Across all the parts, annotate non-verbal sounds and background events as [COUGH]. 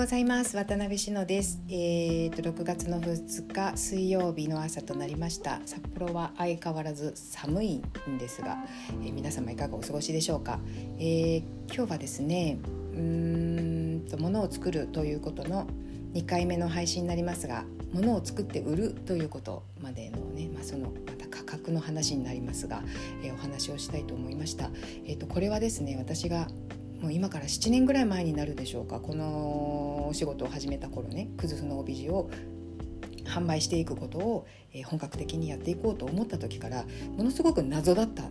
ございます。渡辺志乃です。えーと6月の2日水曜日の朝となりました。札幌は相変わらず寒いんですが、えー、皆様いかがお過ごしでしょうか、えー、今日はですねうんと物を作るということの2回目の配信になりますが物を作って売るということまでのね、まあ、そのまた価格の話になりますが、えー、お話をしたいと思いました。えーとこれはですね私がもう今から7年ぐらい前になるでしょうかこのお仕事を始めた頃ねクズフの帯地を販売していくことを、え本格的にやっていこうと思った時からものすごく謎だった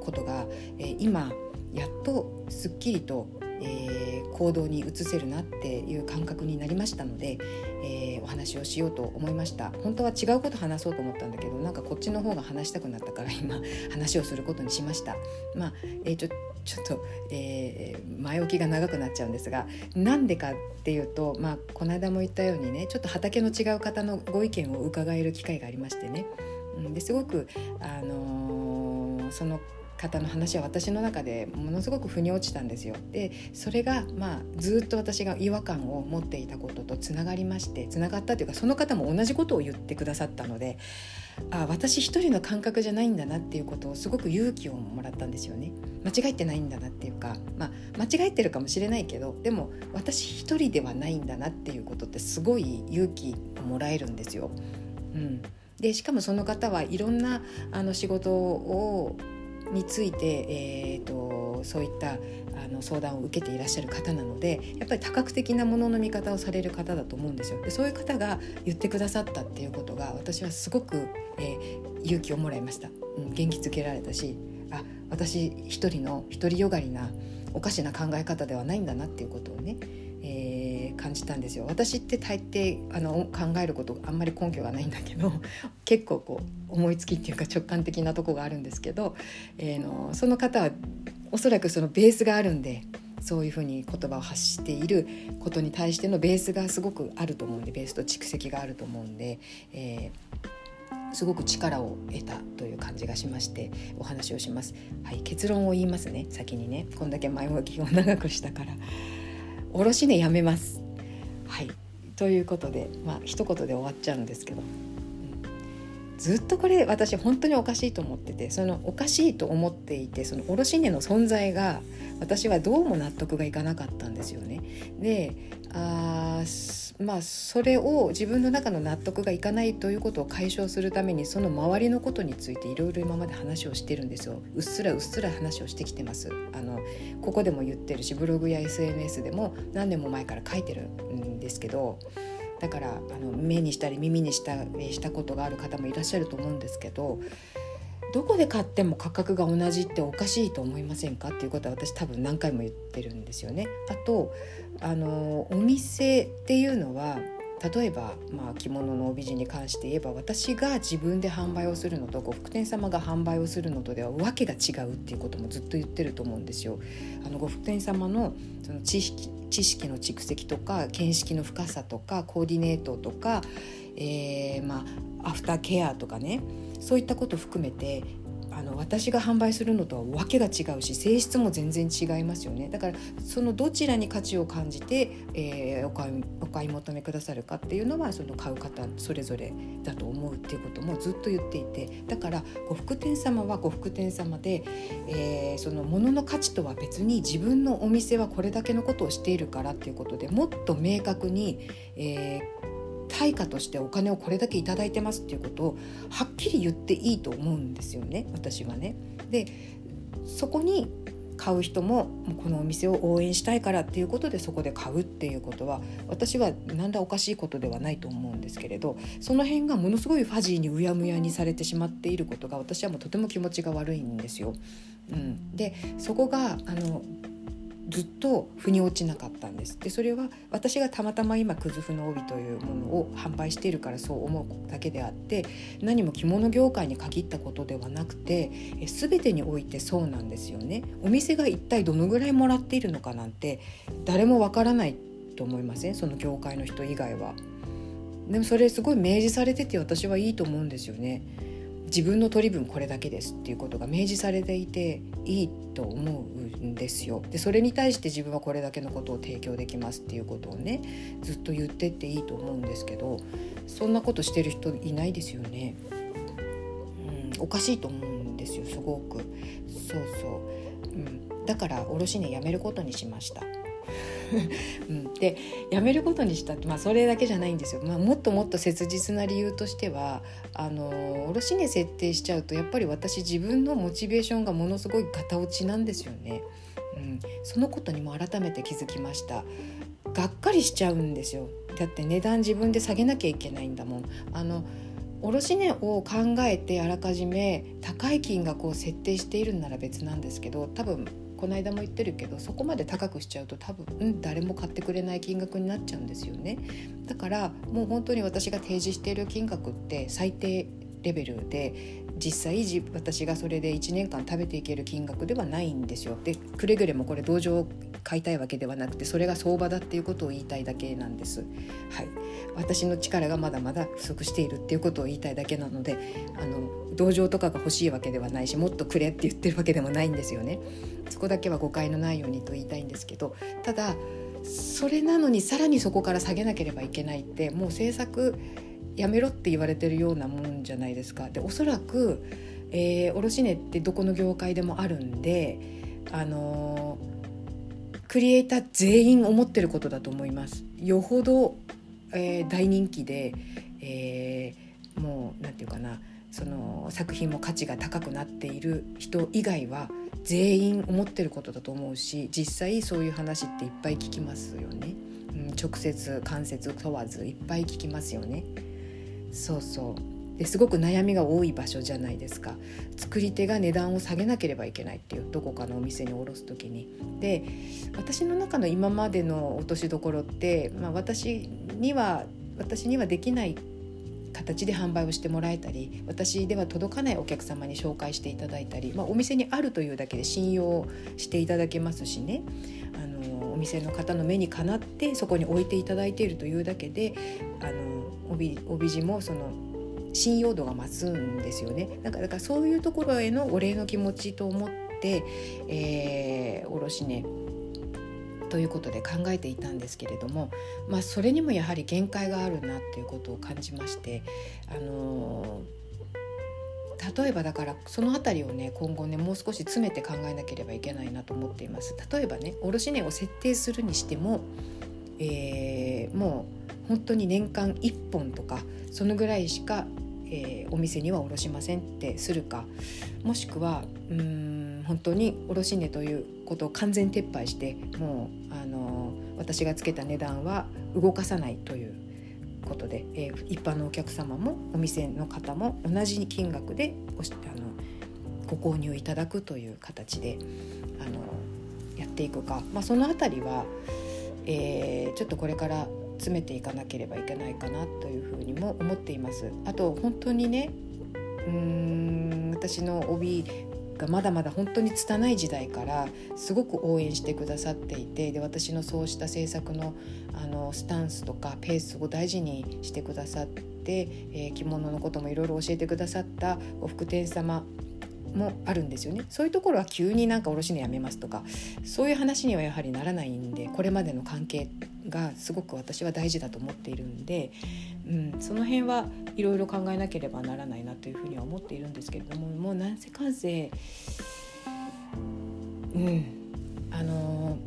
ことが、え今やっとすっきりと、えー、行動に移せるなっていう感覚になりましたので、えー、お話をしようと思いました。本当は違うこと話そうと思ったんだけどなんかこっちの方が話したくなったから [LAUGHS] 今話をすることにしました。まあ、えー、ちょちょっと、えー、前置きが長くなっちゃうんですがなんでかっていうと、まあ、この間も言ったようにねちょっと畑の違う方のご意見を伺える機会がありましてね、うん、ですごく、あのー、その方の話は私の中でものすごく腑に落ちたんですよ。でそれが、まあ、ずっと私が違和感を持っていたこととつながりましてつながったというかその方も同じことを言ってくださったのであ私一人の感覚じゃないんだなっていうことをすごく勇気をもらったんですよね。間違ってないんだなっていうか、まあ、間違えてるかもしれないけどでも私一人ではないんだなっていうことってすごい勇気をもらえるんですよ。うん、でしかもその方はいろんなあの仕事をについて、えーと、そういったあの相談を受けていらっしゃる方なのでやっぱり多角的なものの見方をされる方だと思うんですよ。でそういう方が言ってくださったっていうことが私はすごく、えー、勇気をもらいました、うん、元気づけられたしあ私一人の独りよがりなおかしな考え方ではないんだなっていうことをね、えー、え感じたんですよ私って大抵あの考えることあんまり根拠がないんだけど [LAUGHS] 結構こう思いつきっていうか直感的なとこがあるんですけど、えーの、その方はおそらくそのベースがあるんでそういうふうに言葉を発していることに対してのベースがすごくあると思うんでベースと蓄積があると思うんで、えー、すごく力を得たという感じがしましてお話をします。はい、結論を言いますね先にねこんだけ前置きを長くしたから。卸値やめます。はいということでまあ一言で終わっちゃうんですけど。ずっとこれ私本当におかしいと思っててそのおかしいと思っていてその卸値の存在が私はどうも納得がいかなかったんですよね。であまあそれを自分の中の納得がいかないということを解消するためにその周りのことについていろいろ今まで話をしてるんですようっすらうっすら話をしてきてますあのここでも言ってるしブログや SNS でも何年も前から書いてるんですけどだからあの目にしたり耳にしたりしたことがある方もいらっしゃると思うんですけどどこで買っても価格が同じっておかしいと思いませんか？っていうことは私多分何回も言ってるんですよね。あとあのお店っていうのは例えば、まあ、着物の帯地に関して言えば私が自分で販売をするのと呉服店様が販売をするのとでは訳が違うっていうこともずっと言ってると思うんですよ。あの呉服店様のその知識知識の蓄積とか見識の深さとかコーディネートとか、えー、まあ、アフターケアとかねそういったこと含めてあの私が販売するのとは訳が違うし性質も全然違いますよね。だからそのどちらに価値を感じて、えー、お買いお買い求めくださるかっていうのはその買う方それぞれだと思うっていうこともずっと言っていて。だから呉服店様は呉服店様で、えー、その物の価値とは別に自分のお店はこれだけのことをしているからっていうことでもっと明確に、えー対価としてお金をこれだけ頂いてますっていうことをはっきり言っていいと思うんですよね私はね。でそこに買う人もこのお店を応援したいからっていうことでそこで買うっていうことは私は何だおかしいことではないと思うんですけれどその辺がものすごいファジーにうやむやにされてしまっていることが私はもうとても気持ちが悪いんですよ。うん、でそこがあのずっと腑に落ちなかったんです。でそれは私がたまたま今くずふの帯というものを販売しているからそう思うだけであって何も着物業界に限ったことではなくてえ全てにおいてそうなんですよね。お店が一体どのぐらいもらっているのかなんて誰もわからないと思いません。その業界の人以外は。でもそれすごい明示されてて私はいいと思うんですよね。自分の取り分これだけですっていうことが明示されていていいと思うんですよ。でそれに対して自分はこれだけのことを提供できますっていうことをねずっと言ってっていいと思うんですけどそんなことしてる人いないですよね。うん、おかしいと思うんですよすごく。そうそう、うん、だから卸値やめることにしました。[LAUGHS] うん、でやめることにしたって、まあ、それだけじゃないんですよ、まあ、もっともっと切実な理由としてはあの卸値設定しちゃうとやっぱり私自分のモチベーションがものすごいガタ落ちなんですよね。うん、そのことにも改めて気づきました。がっかりしちゃうんですよ。だって値段自分で下げなきゃいけないんだもん。あの卸値を考えてあらかじめ高い金額を設定しているなら別なんですけど多分この間も言ってるけどそこまで高くしちゃうと多分、うん、誰も買ってくれない金額になっちゃうんですよね。だからもう本当に私が提示している金額って最低レベルで実際私がそれで1年間食べていける金額ではないんですよ。でくれぐれもこれ同情を買いたいわけではなくてそれが相場だっていうことを言いたいだけなんです。はい、私の力がまだまだ不足しているっていうことを言いたいだけなのであの同情とかが欲しいわけではないしもっとくれって言ってるわけでもないんですよね。そこだけは誤解のないようにと言いたいんですけどただそれなのにさらにそこから下げなければいけないってもう政策やめろって言われてるようなもんじゃないですか。でおそらく、えー、卸値ってどこの業界でもあるんで、あのー、クリエイター全員思ってることだと思います。よほど、えー、大人気で、えー、もう何て言うかなその作品も価値が高くなっている人以外は全員思ってることだと思うし実際そういう話っていっぱい聞きますよね。うん、直接間接問わずいっぱい聞きますよね。そうそう。ですごく悩みが多い場所じゃないですか。作り手が値段を下げなければいけないっていうどこかのお店に卸す時に。で私の中の今までの落としどころって、まあ、私には私にはできない形で販売をしてもらえたり私では届かないお客様に紹介していただいたり、まあ、お店にあるというだけで信用していただけますしね。あのお店の方の目にかなってそこに置いていただいているというだけであの帯帯地もその信用度が増すんですよね。だからだからそういうところへのお礼の気持ちと思って、えー、卸値ということで考えていたんですけれども、まあ、それにもやはり限界があるなっていうことを感じまして、あのー、例えばだからその辺りをね今後ねもう少し詰めて考えなければいけないなと思っています。例えばね卸値を設定するにしても、えー、もう本当に年間1本とかそのぐらいしか、えー、お店には卸しませんってするかもしくはうん本当に卸値ということを完全撤廃してもうあの私がつけた値段は動かさないということで、えー、一般のお客様もお店の方も同じ金額でおあのご購入いただくという形であのやっていくか、まあ、その辺りは、えー、ちょっとこれから詰めていかなければいけないかなというふうにも思っています。あと本当にねうーん私の帯がまだまだ本当に拙い時代からすごく応援してくださっていてで私のそうした制作のあのスタンスとかペースを大事にしてくださって、えー、着物のこともいろいろ教えてくださった呉服店様もあるんですよね。そういうところは急になんか卸値やめますとかそういう話にはやはりならないんでこれまでの関係がすごく私は大事だと思っているんで、うん、その辺はいろいろ考えなければならないなというふうには思っているんですけれどももうなんせかぜうんあの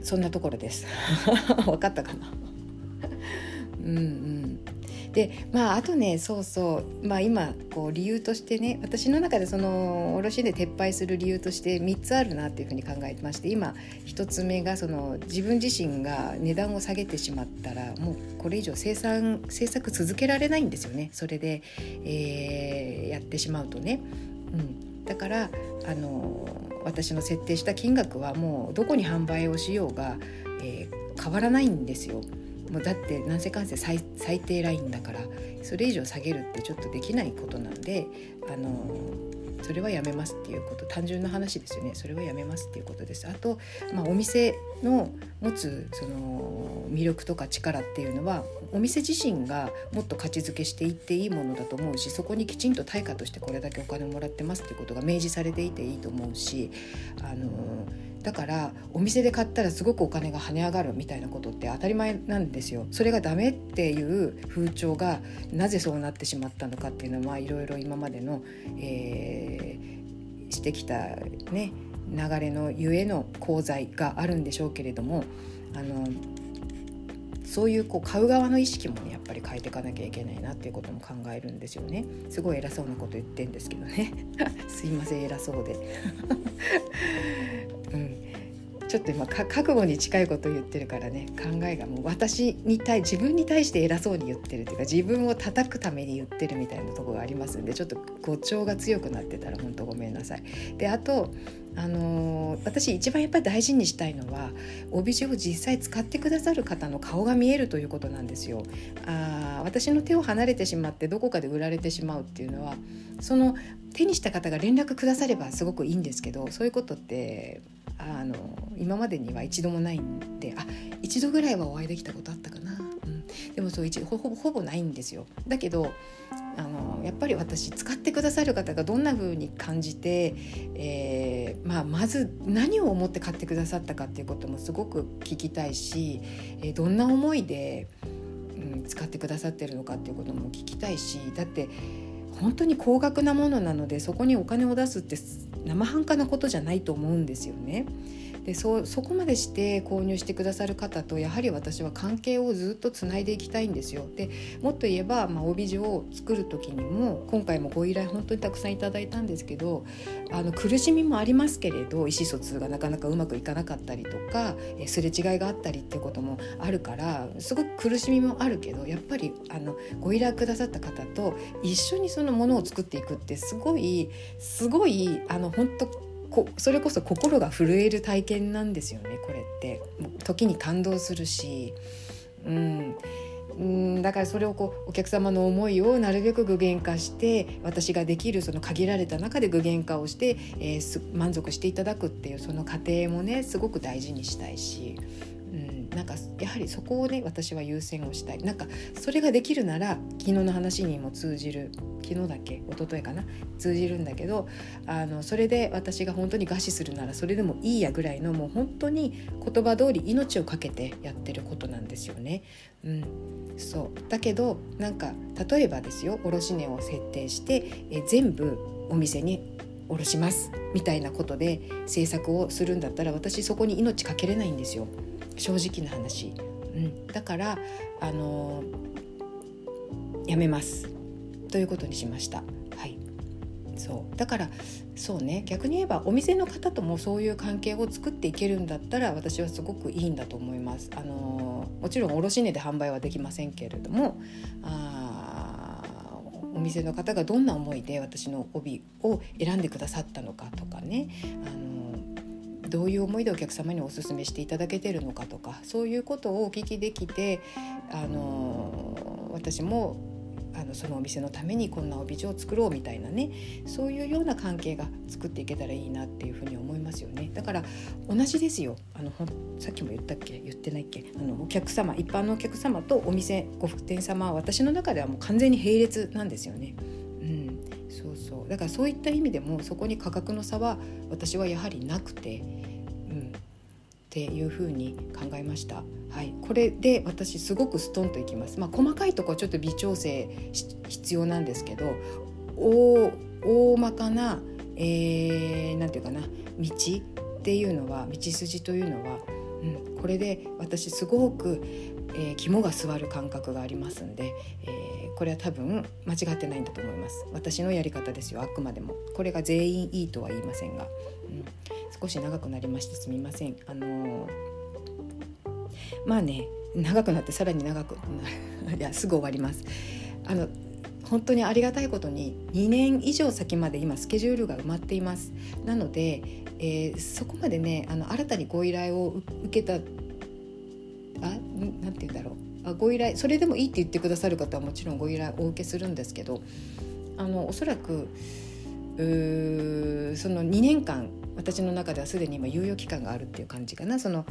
ー、そんなところです。[LAUGHS] 分かったかな？う [LAUGHS] んうん。でまああとねそうそうまあ今こう理由としてね私の中でその卸で撤廃する理由として3つあるなっていうふうに考えてまして今1つ目がその自分自身が値段を下げてしまったらもうこれ以上生産制作続けられないんですよねそれで、えー、やってしまうとね。うん、だからあの私の設定した金額はもうどこに販売をしようが、えー、変わらないんですよ。もうだってなんせかんせ最最低ラインだからそれ以上下げるってちょっとできないことなんであのそれはやめますっていうこと単純な話ですよね。それはやめますっていうことです。あと、まあ、お店の持つその魅力とか力っていうのはお店自身がもっと価値づけしていっていいものだと思うしそこにきちんと対価としてこれだけお金をもらってますっていうことが明示されていていいと思うしあのだからお店で買ったらすごくお金が跳ね上がるみたいなことって当たり前なんですよ。それがダメっていう風潮がなぜそうなってしまったのかっていうのはいろいろ今までの、えー、してきたね流れのゆえの功罪があるんでしょうけれどもあのそういうこう買う側の意識もねやっぱり変えていかなきゃいけないなっていうことも考えるんですよね。すごい偉そうなこと言ってんですけどね。[LAUGHS] すいません偉そうで。[LAUGHS] うんちょっと今覚悟に近いことを言ってるからね考えがもう私に対自分に対して偉そうに言ってるっていうか自分を叩くために言ってるみたいなとこがありますんでちょっと語調が強くなってたら本当ごめんなさい。であとあのー、私一番やっぱり大事にしたいのは帯地を実際使ってくださる方の顔が見えるということなんですよ。あ私の手を離れてしまってどこかで売られてしまうっていうのはその手にした方が連絡くださればすごくいいんですけどそういうことってあの今までには一度もないんであ一度ぐらいはお会いできたことあったかな、うん、でもそう一ほぼほぼないんですよ。だけどあのやっぱり私使ってくださる方がどんな風に感じて、えー、まあ、まず何を思って買ってくださったかっていうこともすごく聞きたいし、えー、どんな思いで、うん、使ってくださってるのかっていうことも聞きたいしだって本当に高額なものなのでそこにお金を出すって生半可なことじゃないと思うんですよね。でそそこまでして購入してくださる方とやはり私は関係をずっとつないでいきたいんですよ。でもっと言えば、まあ、帯地を作る時にも今回もご依頼本当にたくさんいただいたんですけどあの苦しみもありますけれど意思疎通がなかなかうまくいかなかったりとかすれ違いがあったりっていうこともあるからすごく苦しみもあるけどやっぱりあのご依頼くださった方と一緒にそのものを作っていくってすごいすごいあの本当こそれこそ心が震える体験なんですよねこれって。時に感動するし、うん、うんだからそれをこうお客様の思いをなるべく具現化して私ができるその限られた中で具現化をして、えー、満足していただくっていうその過程もねすごく大事にしたいし。なんかやはりそこをね私は優先をしたいなんかそれができるなら昨日の話にも通じる昨日だっけ一昨日かな通じるんだけどあのそれで私が本当に餓死するならそれでもいいやぐらいのもう本当に言葉通り命を懸けてやってることなんですよね。うん、そうだけどなんか例えばですよ卸値を設定してえ全部お店に下ろしますみたいなことで制作をするんだったら私そこに命かけれないんですよ。正直な話、うん、だからあの、やめます。ということにしました。はい。そう。だからそうね。逆に言えばお店の方ともそういう関係を作っていけるんだったら私はすごくいいんだと思います。あのー、もちろん卸値で販売はできませんけれどもあお店の方がどんな思いで私の帯を選んでくださったのかとかね。あのどういう思いでお客様におすすめしていただけてるのかとかそういうことをお聞きできてあの私もあのそのお店のためにこんな帯状を作ろうみたいなねそういうような関係が作っていけたらいいなっていうふうに思いますよね。だから同じですよ。あのさっきも言ったっけ？言ってないっけ？あのお客様一般のお客様とお店呉服店様は私の中ではもう完全に並列なんですよね。そうだからそういった意味でもそこに価格の差は私はやはりなくてうんっていうふうに考えました。はい、これで私すごくストンといきます。まあ、細かいところちょっと微調整必要なんですけど大大まかな、えー、なんていうかな道っていうのは道筋というのは、うん、これで私すごく、えー、肝が据わる感覚がありますんで、えー、これは多分間違ってないんだと思います。私のやり方ですよ。あくまでも。これが全員いいとは言いませんが、うん、少し長くなりましてすみません。あのまあね。長くなってさらに長く。[LAUGHS] いやすぐ終わります。あの本当にありがたいことに2年以上先まで今スケジュールが埋まっています。なので、えー、そこまでねあの新たにご依頼を受けたあなんて言うんだろう。ご依頼それでもいいって言ってくださる方はもちろんご依頼お受けするんですけどあのおそらくその2年間私の中ではすでに今猶予期間があるっていう感じかなその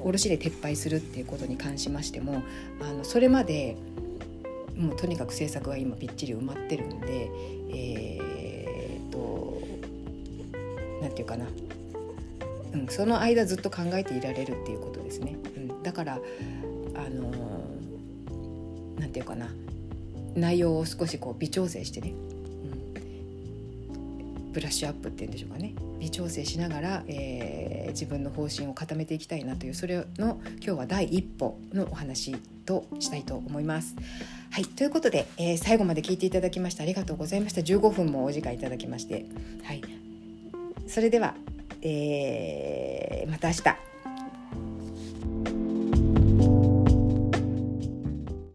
卸で撤廃するっていうことに関しましてもあのそれまでもうとにかく政策は今びっちり埋まってるんでえー、っと何て言うかな、うん、その間ずっと考えていられるっていうことですね。うん、だからあの何て言うかな。内容を少しこう微調整してね、うん、ブラッシュアップっていうんでしょうかね。微調整しながら、えー、自分の方針を固めていきたいなというそれの今日は第一歩のお話としたいと思います。はい。ということで、えー、最後まで聞いていただきましてありがとうございました。15分もお時間いただきまして。はい。それでは、えー、また明日。